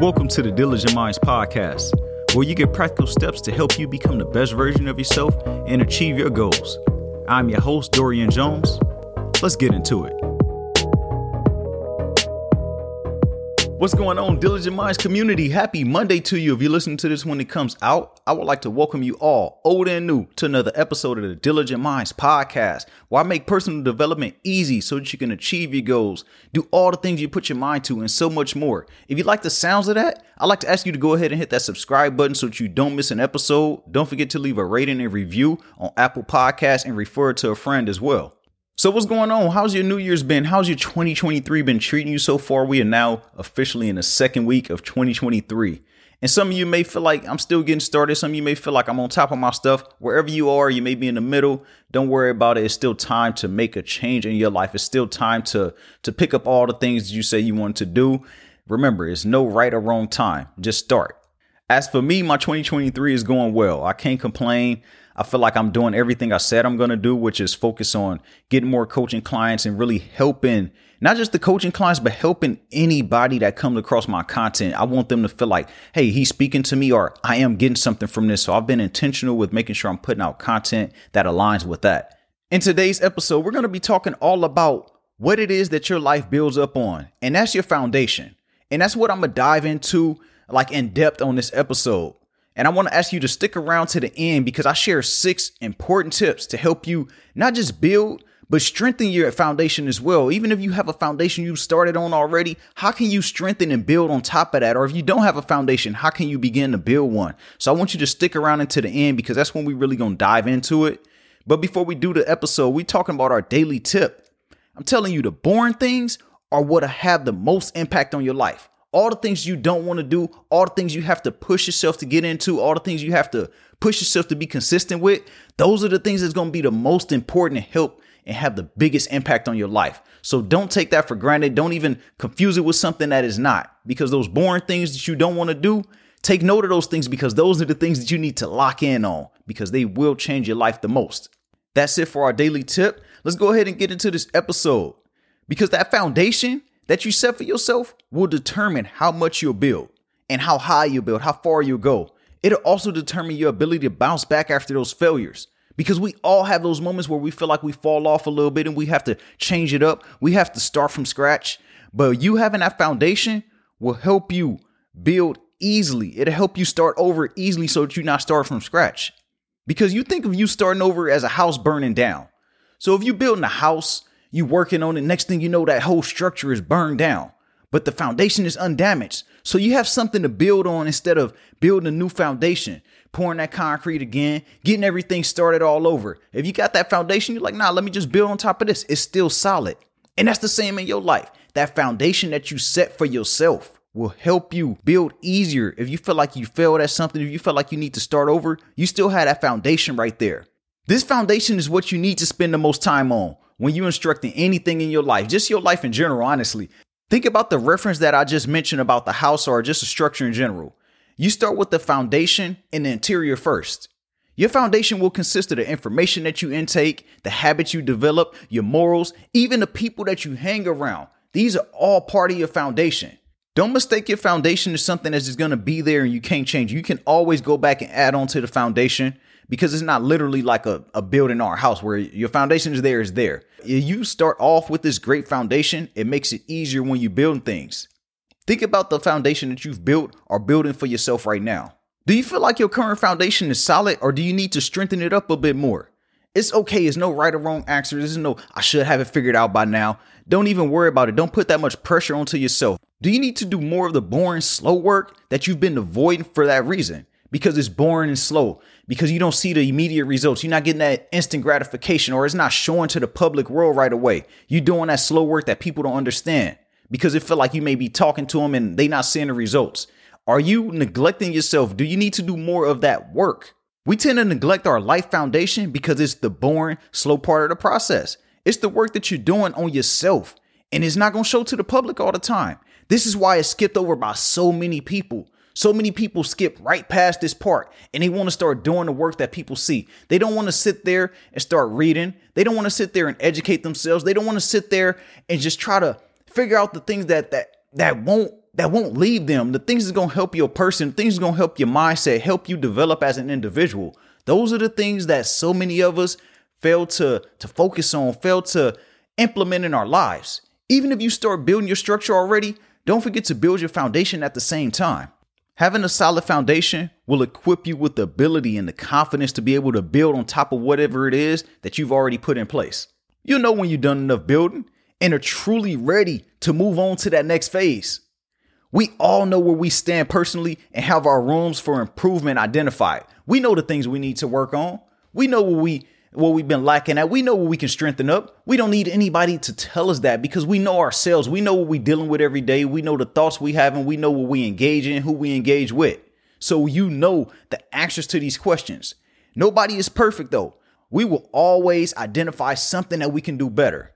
Welcome to the Diligent Minds Podcast, where you get practical steps to help you become the best version of yourself and achieve your goals. I'm your host, Dorian Jones. Let's get into it. What's going on, Diligent Minds community? Happy Monday to you. If you're listening to this when it comes out, I would like to welcome you all, old and new, to another episode of the Diligent Minds podcast, I make personal development easy so that you can achieve your goals, do all the things you put your mind to, and so much more. If you like the sounds of that, I'd like to ask you to go ahead and hit that subscribe button so that you don't miss an episode. Don't forget to leave a rating and review on Apple Podcasts and refer to a friend as well. So what's going on? How's your New Year's been? How's your 2023 been treating you so far? We are now officially in the second week of 2023. And some of you may feel like I'm still getting started. Some of you may feel like I'm on top of my stuff. Wherever you are, you may be in the middle. Don't worry about it. It's still time to make a change in your life. It's still time to to pick up all the things you say you want to do. Remember, it's no right or wrong time. Just start. As for me, my 2023 is going well. I can't complain. I feel like I'm doing everything I said I'm going to do, which is focus on getting more coaching clients and really helping not just the coaching clients, but helping anybody that comes across my content. I want them to feel like, hey, he's speaking to me or I am getting something from this. So I've been intentional with making sure I'm putting out content that aligns with that. In today's episode, we're going to be talking all about what it is that your life builds up on, and that's your foundation. And that's what I'm going to dive into like in depth on this episode. And I want to ask you to stick around to the end because I share six important tips to help you not just build, but strengthen your foundation as well. Even if you have a foundation you started on already, how can you strengthen and build on top of that? Or if you don't have a foundation, how can you begin to build one? So I want you to stick around until the end because that's when we really to dive into it. But before we do the episode, we talking about our daily tip. I'm telling you, the boring things are what have the most impact on your life all the things you don't want to do, all the things you have to push yourself to get into, all the things you have to push yourself to be consistent with, those are the things that's going to be the most important help and have the biggest impact on your life. So don't take that for granted. Don't even confuse it with something that is not because those boring things that you don't want to do, take note of those things because those are the things that you need to lock in on because they will change your life the most. That's it for our daily tip. Let's go ahead and get into this episode because that foundation that you set for yourself will determine how much you'll build and how high you build, how far you'll go. It'll also determine your ability to bounce back after those failures. Because we all have those moments where we feel like we fall off a little bit and we have to change it up. We have to start from scratch. But you having that foundation will help you build easily. It'll help you start over easily so that you not start from scratch. Because you think of you starting over as a house burning down. So if you're building a house you working on it. Next thing you know, that whole structure is burned down, but the foundation is undamaged. So you have something to build on instead of building a new foundation, pouring that concrete again, getting everything started all over. If you got that foundation, you're like, nah, let me just build on top of this. It's still solid. And that's the same in your life. That foundation that you set for yourself will help you build easier. If you feel like you failed at something, if you feel like you need to start over, you still have that foundation right there. This foundation is what you need to spend the most time on when you're instructing anything in your life, just your life in general, honestly. Think about the reference that I just mentioned about the house or just a structure in general. You start with the foundation and the interior first. Your foundation will consist of the information that you intake, the habits you develop, your morals, even the people that you hang around. These are all part of your foundation. Don't mistake your foundation as something that's just going to be there and you can't change. You can always go back and add on to the foundation because it's not literally like a, a building or a house where your foundation is there is there. You start off with this great foundation, it makes it easier when you build things. Think about the foundation that you've built or building for yourself right now. Do you feel like your current foundation is solid or do you need to strengthen it up a bit more? It's okay. It's no right or wrong answer. There's no, I should have it figured out by now. Don't even worry about it. Don't put that much pressure onto yourself. Do you need to do more of the boring, slow work that you've been avoiding for that reason? Because it's boring and slow because you don't see the immediate results. You're not getting that instant gratification or it's not showing to the public world right away. You're doing that slow work that people don't understand because it feel like you may be talking to them and they not seeing the results. Are you neglecting yourself? Do you need to do more of that work? We tend to neglect our life foundation because it's the boring, slow part of the process. It's the work that you're doing on yourself and it's not going to show to the public all the time. This is why it's skipped over by so many people so many people skip right past this part and they want to start doing the work that people see. They don't want to sit there and start reading. They don't want to sit there and educate themselves. They don't want to sit there and just try to figure out the things that that that won't that won't leave them, the things that's going to help your person, things that's going to help your mindset, help you develop as an individual. Those are the things that so many of us fail to, to focus on, fail to implement in our lives. Even if you start building your structure already, don't forget to build your foundation at the same time. Having a solid foundation will equip you with the ability and the confidence to be able to build on top of whatever it is that you've already put in place. You'll know when you've done enough building and are truly ready to move on to that next phase. We all know where we stand personally and have our rooms for improvement identified. We know the things we need to work on. We know what we what we've been lacking at. We know what we can strengthen up. We don't need anybody to tell us that because we know ourselves. We know what we're dealing with every day. We know the thoughts we have and we know what we engage in, who we engage with. So you know the answers to these questions. Nobody is perfect though. We will always identify something that we can do better.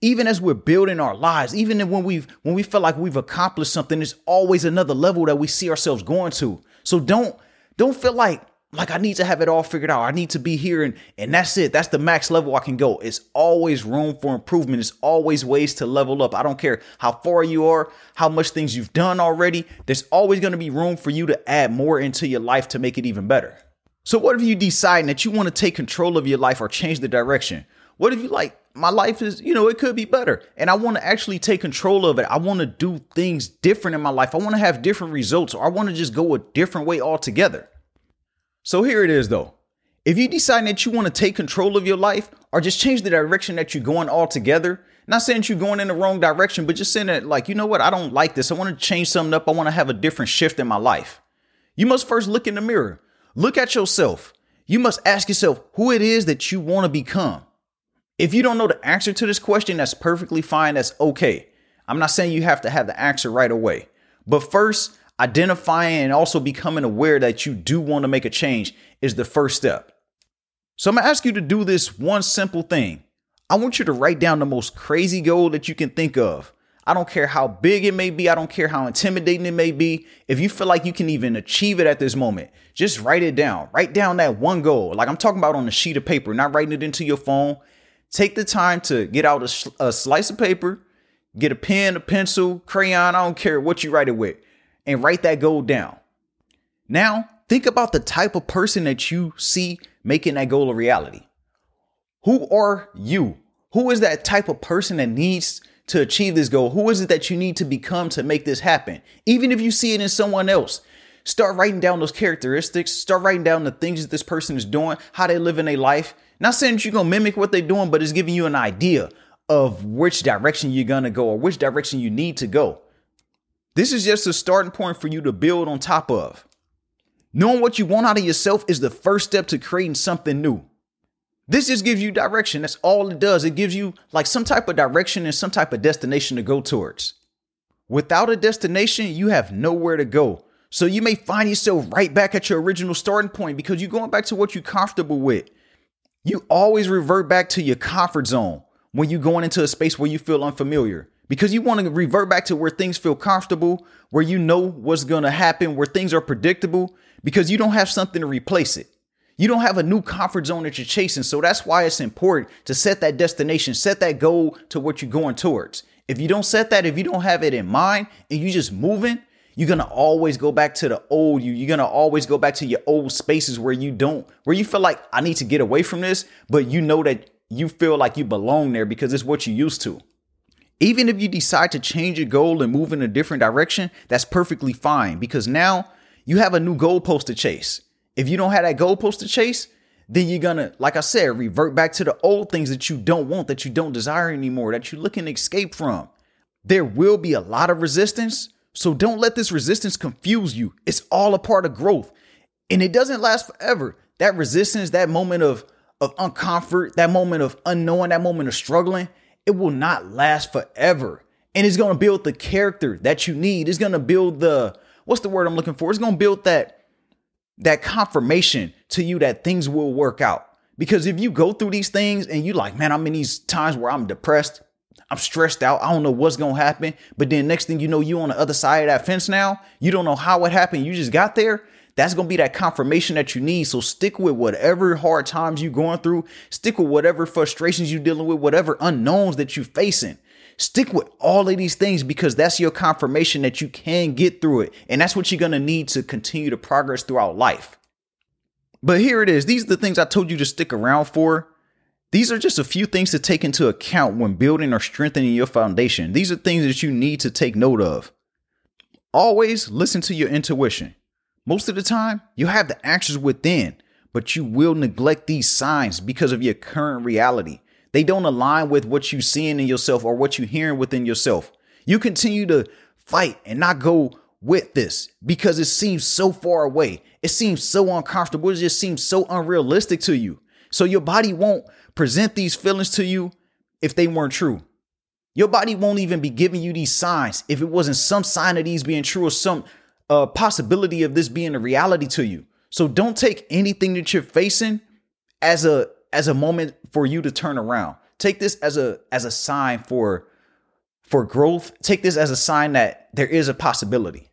Even as we're building our lives, even when we've when we feel like we've accomplished something, there's always another level that we see ourselves going to. So don't don't feel like like I need to have it all figured out. I need to be here and and that's it. That's the max level I can go. It's always room for improvement. It's always ways to level up. I don't care how far you are, how much things you've done already. There's always going to be room for you to add more into your life to make it even better. So what if you decide that you want to take control of your life or change the direction? What if you like my life is, you know, it could be better and I want to actually take control of it. I want to do things different in my life. I want to have different results or I want to just go a different way altogether. So here it is though. If you decide that you want to take control of your life or just change the direction that you're going altogether, not saying you're going in the wrong direction, but just saying that, like, you know what, I don't like this. I want to change something up. I want to have a different shift in my life. You must first look in the mirror, look at yourself. You must ask yourself who it is that you want to become. If you don't know the answer to this question, that's perfectly fine. That's okay. I'm not saying you have to have the answer right away. But first, identifying and also becoming aware that you do want to make a change is the first step. So I'm going to ask you to do this one simple thing. I want you to write down the most crazy goal that you can think of. I don't care how big it may be. I don't care how intimidating it may be. If you feel like you can even achieve it at this moment, just write it down. Write down that one goal. Like I'm talking about on a sheet of paper, not writing it into your phone. Take the time to get out a, a slice of paper, get a pen, a pencil, crayon. I don't care what you write it with and write that goal down. Now, think about the type of person that you see making that goal a reality. Who are you? Who is that type of person that needs to achieve this goal? Who is it that you need to become to make this happen? Even if you see it in someone else, start writing down those characteristics, start writing down the things that this person is doing, how they live in their life. Not saying that you're gonna mimic what they're doing, but it's giving you an idea of which direction you're gonna go or which direction you need to go. This is just a starting point for you to build on top of. Knowing what you want out of yourself is the first step to creating something new. This just gives you direction. That's all it does. It gives you like some type of direction and some type of destination to go towards. Without a destination, you have nowhere to go. So you may find yourself right back at your original starting point because you're going back to what you're comfortable with. You always revert back to your comfort zone when you're going into a space where you feel unfamiliar because you want to revert back to where things feel comfortable, where you know what's going to happen, where things are predictable, because you don't have something to replace it. You don't have a new comfort zone that you're chasing. So that's why it's important to set that destination, set that goal to what you're going towards. If you don't set that, if you don't have it in mind and you just moving, you're to always go back to the old you. You're to always go back to your old spaces where you don't, where you feel like I need to get away from this, but you know that you feel like you belong there because it's what you used to. Even if you decide to change your goal and move in a different direction, that's perfectly fine because now you have a new goalpost to chase. If you don't have that goalpost to chase, then you're gonna, like I said, revert back to the old things that you don't want, that you don't desire anymore, that you're looking to escape from. There will be a lot of resistance, so don't let this resistance confuse you. It's all a part of growth, and it doesn't last forever. That resistance, that moment of of uncomfort, that moment of unknowing, that moment of struggling, it will not last forever. And it's going to build the character that you need. It's going to build the what's the word I'm looking for? It's going to build that that confirmation to you that things will work out. Because if you go through these things and you like, man, I'm in these times where I'm depressed, I'm stressed out, I don't know what's to happen, but then next thing you know you on the other side of that fence now, you don't know how it happened, you just got there, that's going to be that confirmation that you need. So stick with whatever hard times you're going through. Stick with whatever frustrations you're dealing with, whatever unknowns that you're facing. Stick with all of these things because that's your confirmation that you can get through it. And that's what you're going to need to continue to progress throughout life. But here it is. These are the things I told you to stick around for. These are just a few things to take into account when building or strengthening your foundation. These are things that you need to take note of. Always listen to your intuition. Most of the time, you have the answers within, but you will neglect these signs because of your current reality. They don't align with what you're seeing in yourself or what you're hearing within yourself. You continue to fight and not go with this because it seems so far away. It seems so uncomfortable. It just seems so unrealistic to you. So your body won't present these feelings to you if they weren't true. Your body won't even be giving you these signs if it wasn't some sign of these being true or some uh, possibility of this being a reality to you. So don't take anything that you're facing as a as a moment for you to turn around. Take this as a as a sign for for growth. Take this as a sign that there is a possibility.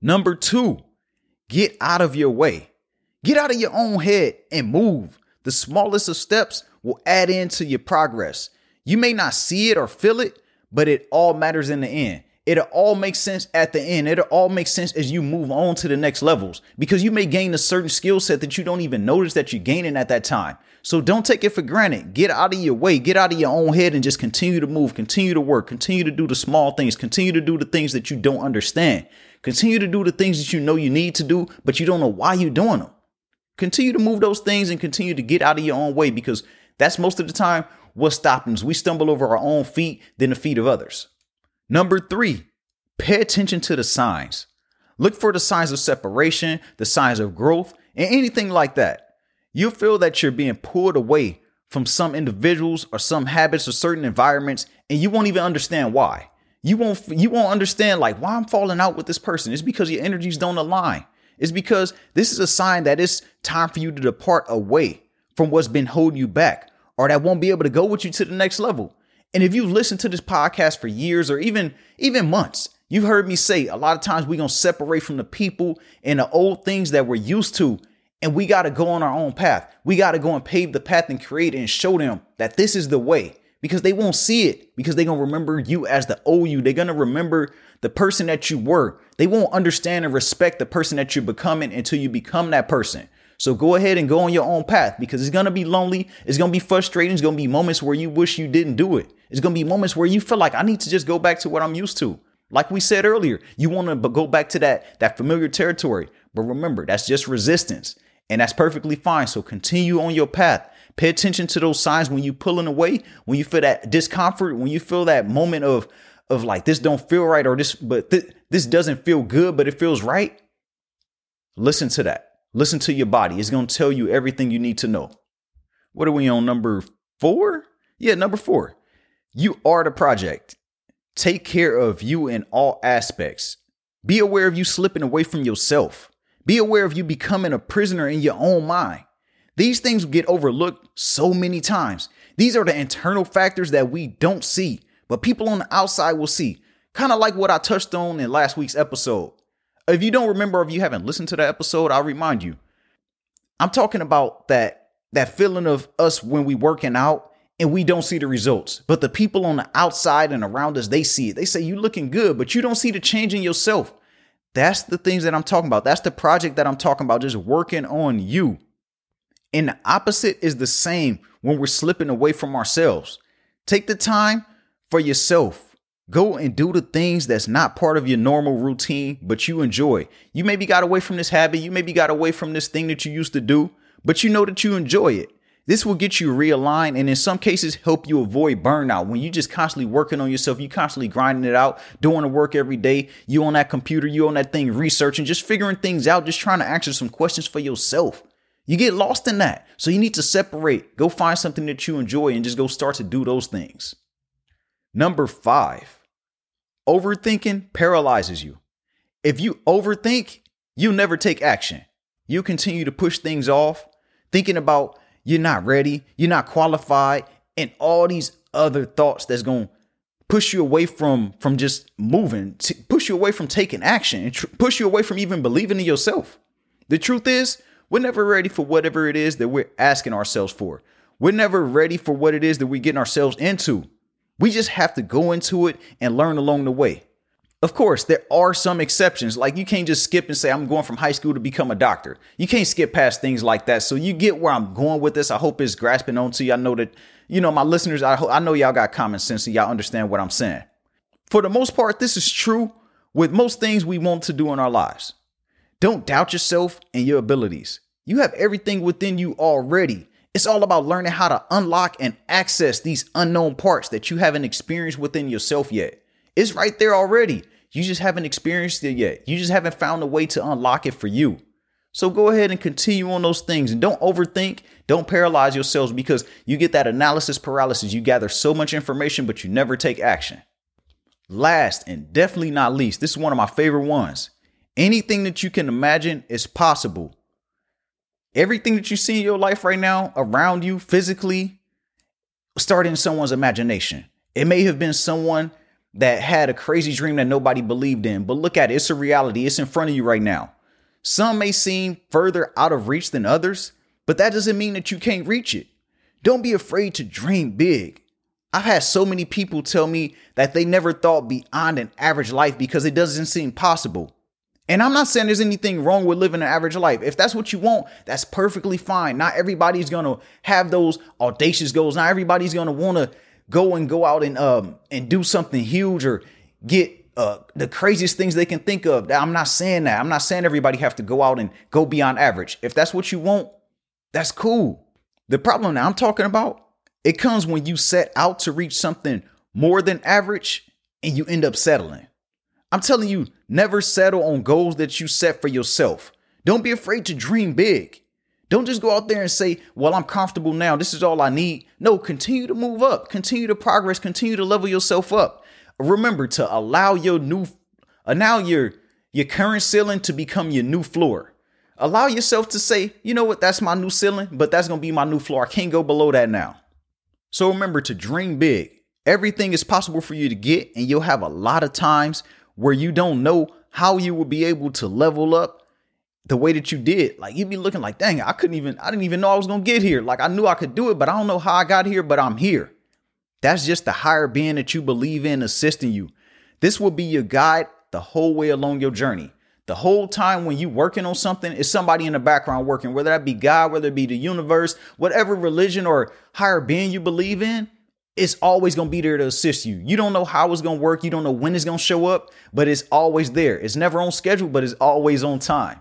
Number 2, get out of your way. Get out of your own head and move. The smallest of steps will add into your progress. You may not see it or feel it, but it all matters in the end it'll all make sense at the end. It'll all make sense as you move on to the next levels because you may gain a certain skill set that you don't even notice that you're gaining at that time. So don't take it for granted. Get out of your way, get out of your own head and just continue to move, continue to work, continue to do the small things, continue to do the things that you don't understand. Continue to do the things that you know you need to do, but you don't know why you're doing them. Continue to move those things and continue to get out of your own way because that's most of the time what's stopping us. We stumble over our own feet than the feet of others. Number three, pay attention to the signs. Look for the signs of separation, the signs of growth, and anything like that. You'll feel that you're being pulled away from some individuals or some habits or certain environments, and you won't even understand why. You won't you won't understand like why I'm falling out with this person. It's because your energies don't align. It's because this is a sign that it's time for you to depart away from what's been holding you back or that won't be able to go with you to the next level. And if you've listened to this podcast for years or even even months, you've heard me say a lot of times we're to separate from the people and the old things that we're used to and we got to go on our own path. We got to go and pave the path and create and show them that this is the way because they won't see it because they're going to remember you as the you. They're going to remember the person that you were. They won't understand and respect the person that you're becoming until you become that person. So go ahead and go on your own path because it's going to be lonely. It's going to be frustrating. It's going to be moments where you wish you didn't do it. It's going to be moments where you feel like I need to just go back to what I'm used to. Like we said earlier, you want to go back to that that familiar territory. But remember, that's just resistance. And that's perfectly fine. So continue on your path. Pay attention to those signs when you're pulling away, when you feel that discomfort, when you feel that moment of of like this don't feel right or this but th- this doesn't feel good but it feels right. Listen to that. Listen to your body. It's going to tell you everything you need to know. What are we on number 4? Yeah, number 4. You are the project. Take care of you in all aspects. Be aware of you slipping away from yourself. Be aware of you becoming a prisoner in your own mind. These things get overlooked so many times. These are the internal factors that we don't see, but people on the outside will see. Kind of like what I touched on in last week's episode. If you don't remember, if you haven't listened to that episode, I'll remind you. I'm talking about that that feeling of us when we working out and we don't see the results. But the people on the outside and around us, they see it. They say, You looking good, but you don't see the change in yourself. That's the things that I'm talking about. That's the project that I'm talking about, just working on you. And the opposite is the same when we're slipping away from ourselves. Take the time for yourself. Go and do the things that's not part of your normal routine, but you enjoy. You maybe got away from this habit. You maybe got away from this thing that you used to do, but you know that you enjoy it. This will get you realigned and in some cases help you avoid burnout. When you just constantly working on yourself, you constantly grinding it out, doing the work every day, you on that computer, you on that thing researching, just figuring things out, just trying to answer some questions for yourself. You get lost in that. So you need to separate. Go find something that you enjoy and just go start to do those things. Number 5. Overthinking paralyzes you. If you overthink, you never take action. You continue to push things off, thinking about you're not ready, you're not qualified, and all these other thoughts that's going to push you away from from just moving, push you away from taking action, tr- push you away from even believing in yourself. The truth is, we're never ready for whatever it is that we're asking ourselves for. We're never ready for what it is that we're getting ourselves into. We just have to go into it and learn along the way. Of course, there are some exceptions. Like you can't just skip and say, I'm going from high school to become a doctor. You can't skip past things like that. So you get where I'm going with this. I hope it's grasping onto you. I know that, you know, my listeners, I, ho- I know y'all got common sense and y'all understand what I'm saying. For the most part, this is true with most things we want to do in our lives. Don't doubt yourself and your abilities. You have everything within you already. It's all about learning how to unlock and access these unknown parts that you haven't experienced within yourself yet. It's right there already. You just haven't experienced it yet. You just haven't found a way to unlock it for you. So go ahead and continue on those things and don't overthink. Don't paralyze yourselves because you get that analysis paralysis. You gather so much information, but you never take action. Last and definitely not least, this is one of my favorite ones. Anything that you can imagine is possible. Everything that you see in your life right now, around you, physically, start in someone's imagination. It may have been someone that had a crazy dream that nobody believed in. But look at it, it's a reality. It's in front of you right now. Some may seem further out of reach than others, but that doesn't mean that you can't reach it. Don't be afraid to dream big. I've had so many people tell me that they never thought beyond an average life because it doesn't seem possible. And I'm not saying there's anything wrong with living an average life. If that's what you want, that's perfectly fine. Not everybody's to have those audacious goals. Not everybody's want to go and go out and um and do something huge or get uh the craziest things they can think of. I'm not saying that. I'm not saying everybody have to go out and go beyond average. If that's what you want, that's cool. The problem that I'm talking about, it comes when you set out to reach something more than average and you end up settling. I'm telling you, never settle on goals that you set for yourself. Don't be afraid to dream big. Don't just go out there and say, well, I'm comfortable now. This is all I need. No, continue to move up, continue to progress, continue to level yourself up. Remember to allow your new, allow your, your current ceiling to become your new floor. Allow yourself to say, you know what, that's my new ceiling, but that's going to be my new floor. I can't go below that now. So remember to dream big. Everything is possible for you to get, and you'll have a lot of times where you don't know how you will be able to level up the way that you did. Like you'd be looking like, dang, I couldn't even, I didn't even know I was gonna get here. Like I knew I could do it, but I don't know how I got here, but I'm here. That's just the higher being that you believe in assisting you. This will be your guide the whole way along your journey. The whole time when you working on something, is somebody in the background working, whether that be God, whether it be the universe, whatever religion or higher being you believe in, it's always to be there to assist you. You don't know how it's to work. You don't know when it's to show up, but it's always there. It's never on schedule, but it's always on time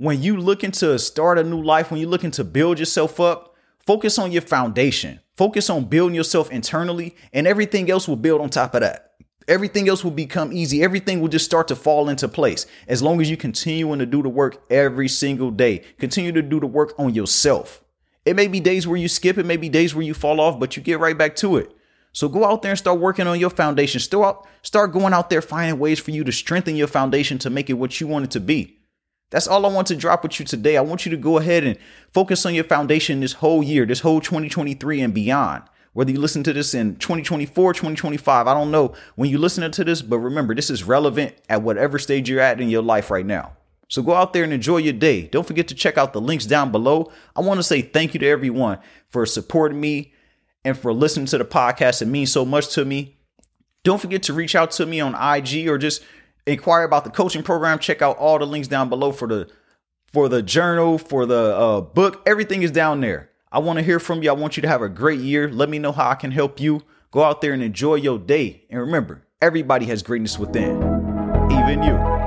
when you looking to start a new life, when you're looking to build yourself up, focus on your foundation. Focus on building yourself internally, and everything else will build on top of that. Everything else will become easy. Everything will just start to fall into place as long as you continuing to do the work every single day. Continue to do the work on yourself. It may be days where you skip, it may be days where you fall off, but you get right back to it. So go out there and start working on your foundation. Start, start going out there finding ways for you to strengthen your foundation to make it what you want it to be. That's all I want to drop with you today. I want you to go ahead and focus on your foundation this whole year, this whole 2023 and beyond. Whether you listen to this in 2024, 2025, I don't know when you listen to this, but remember, this is relevant at whatever stage you're at in your life right now. So go out there and enjoy your day. Don't forget to check out the links down below. I want to say thank you to everyone for supporting me and for listening to the podcast. It means so much to me. Don't forget to reach out to me on IG or just inquire about the coaching program, check out all the links down below for the for the journal, for the uh, book. Everything is down there. I want to hear from you. I want you to have a great year. Let me know how I can help you. Go out there and enjoy your day. And remember, everybody has greatness within, even you.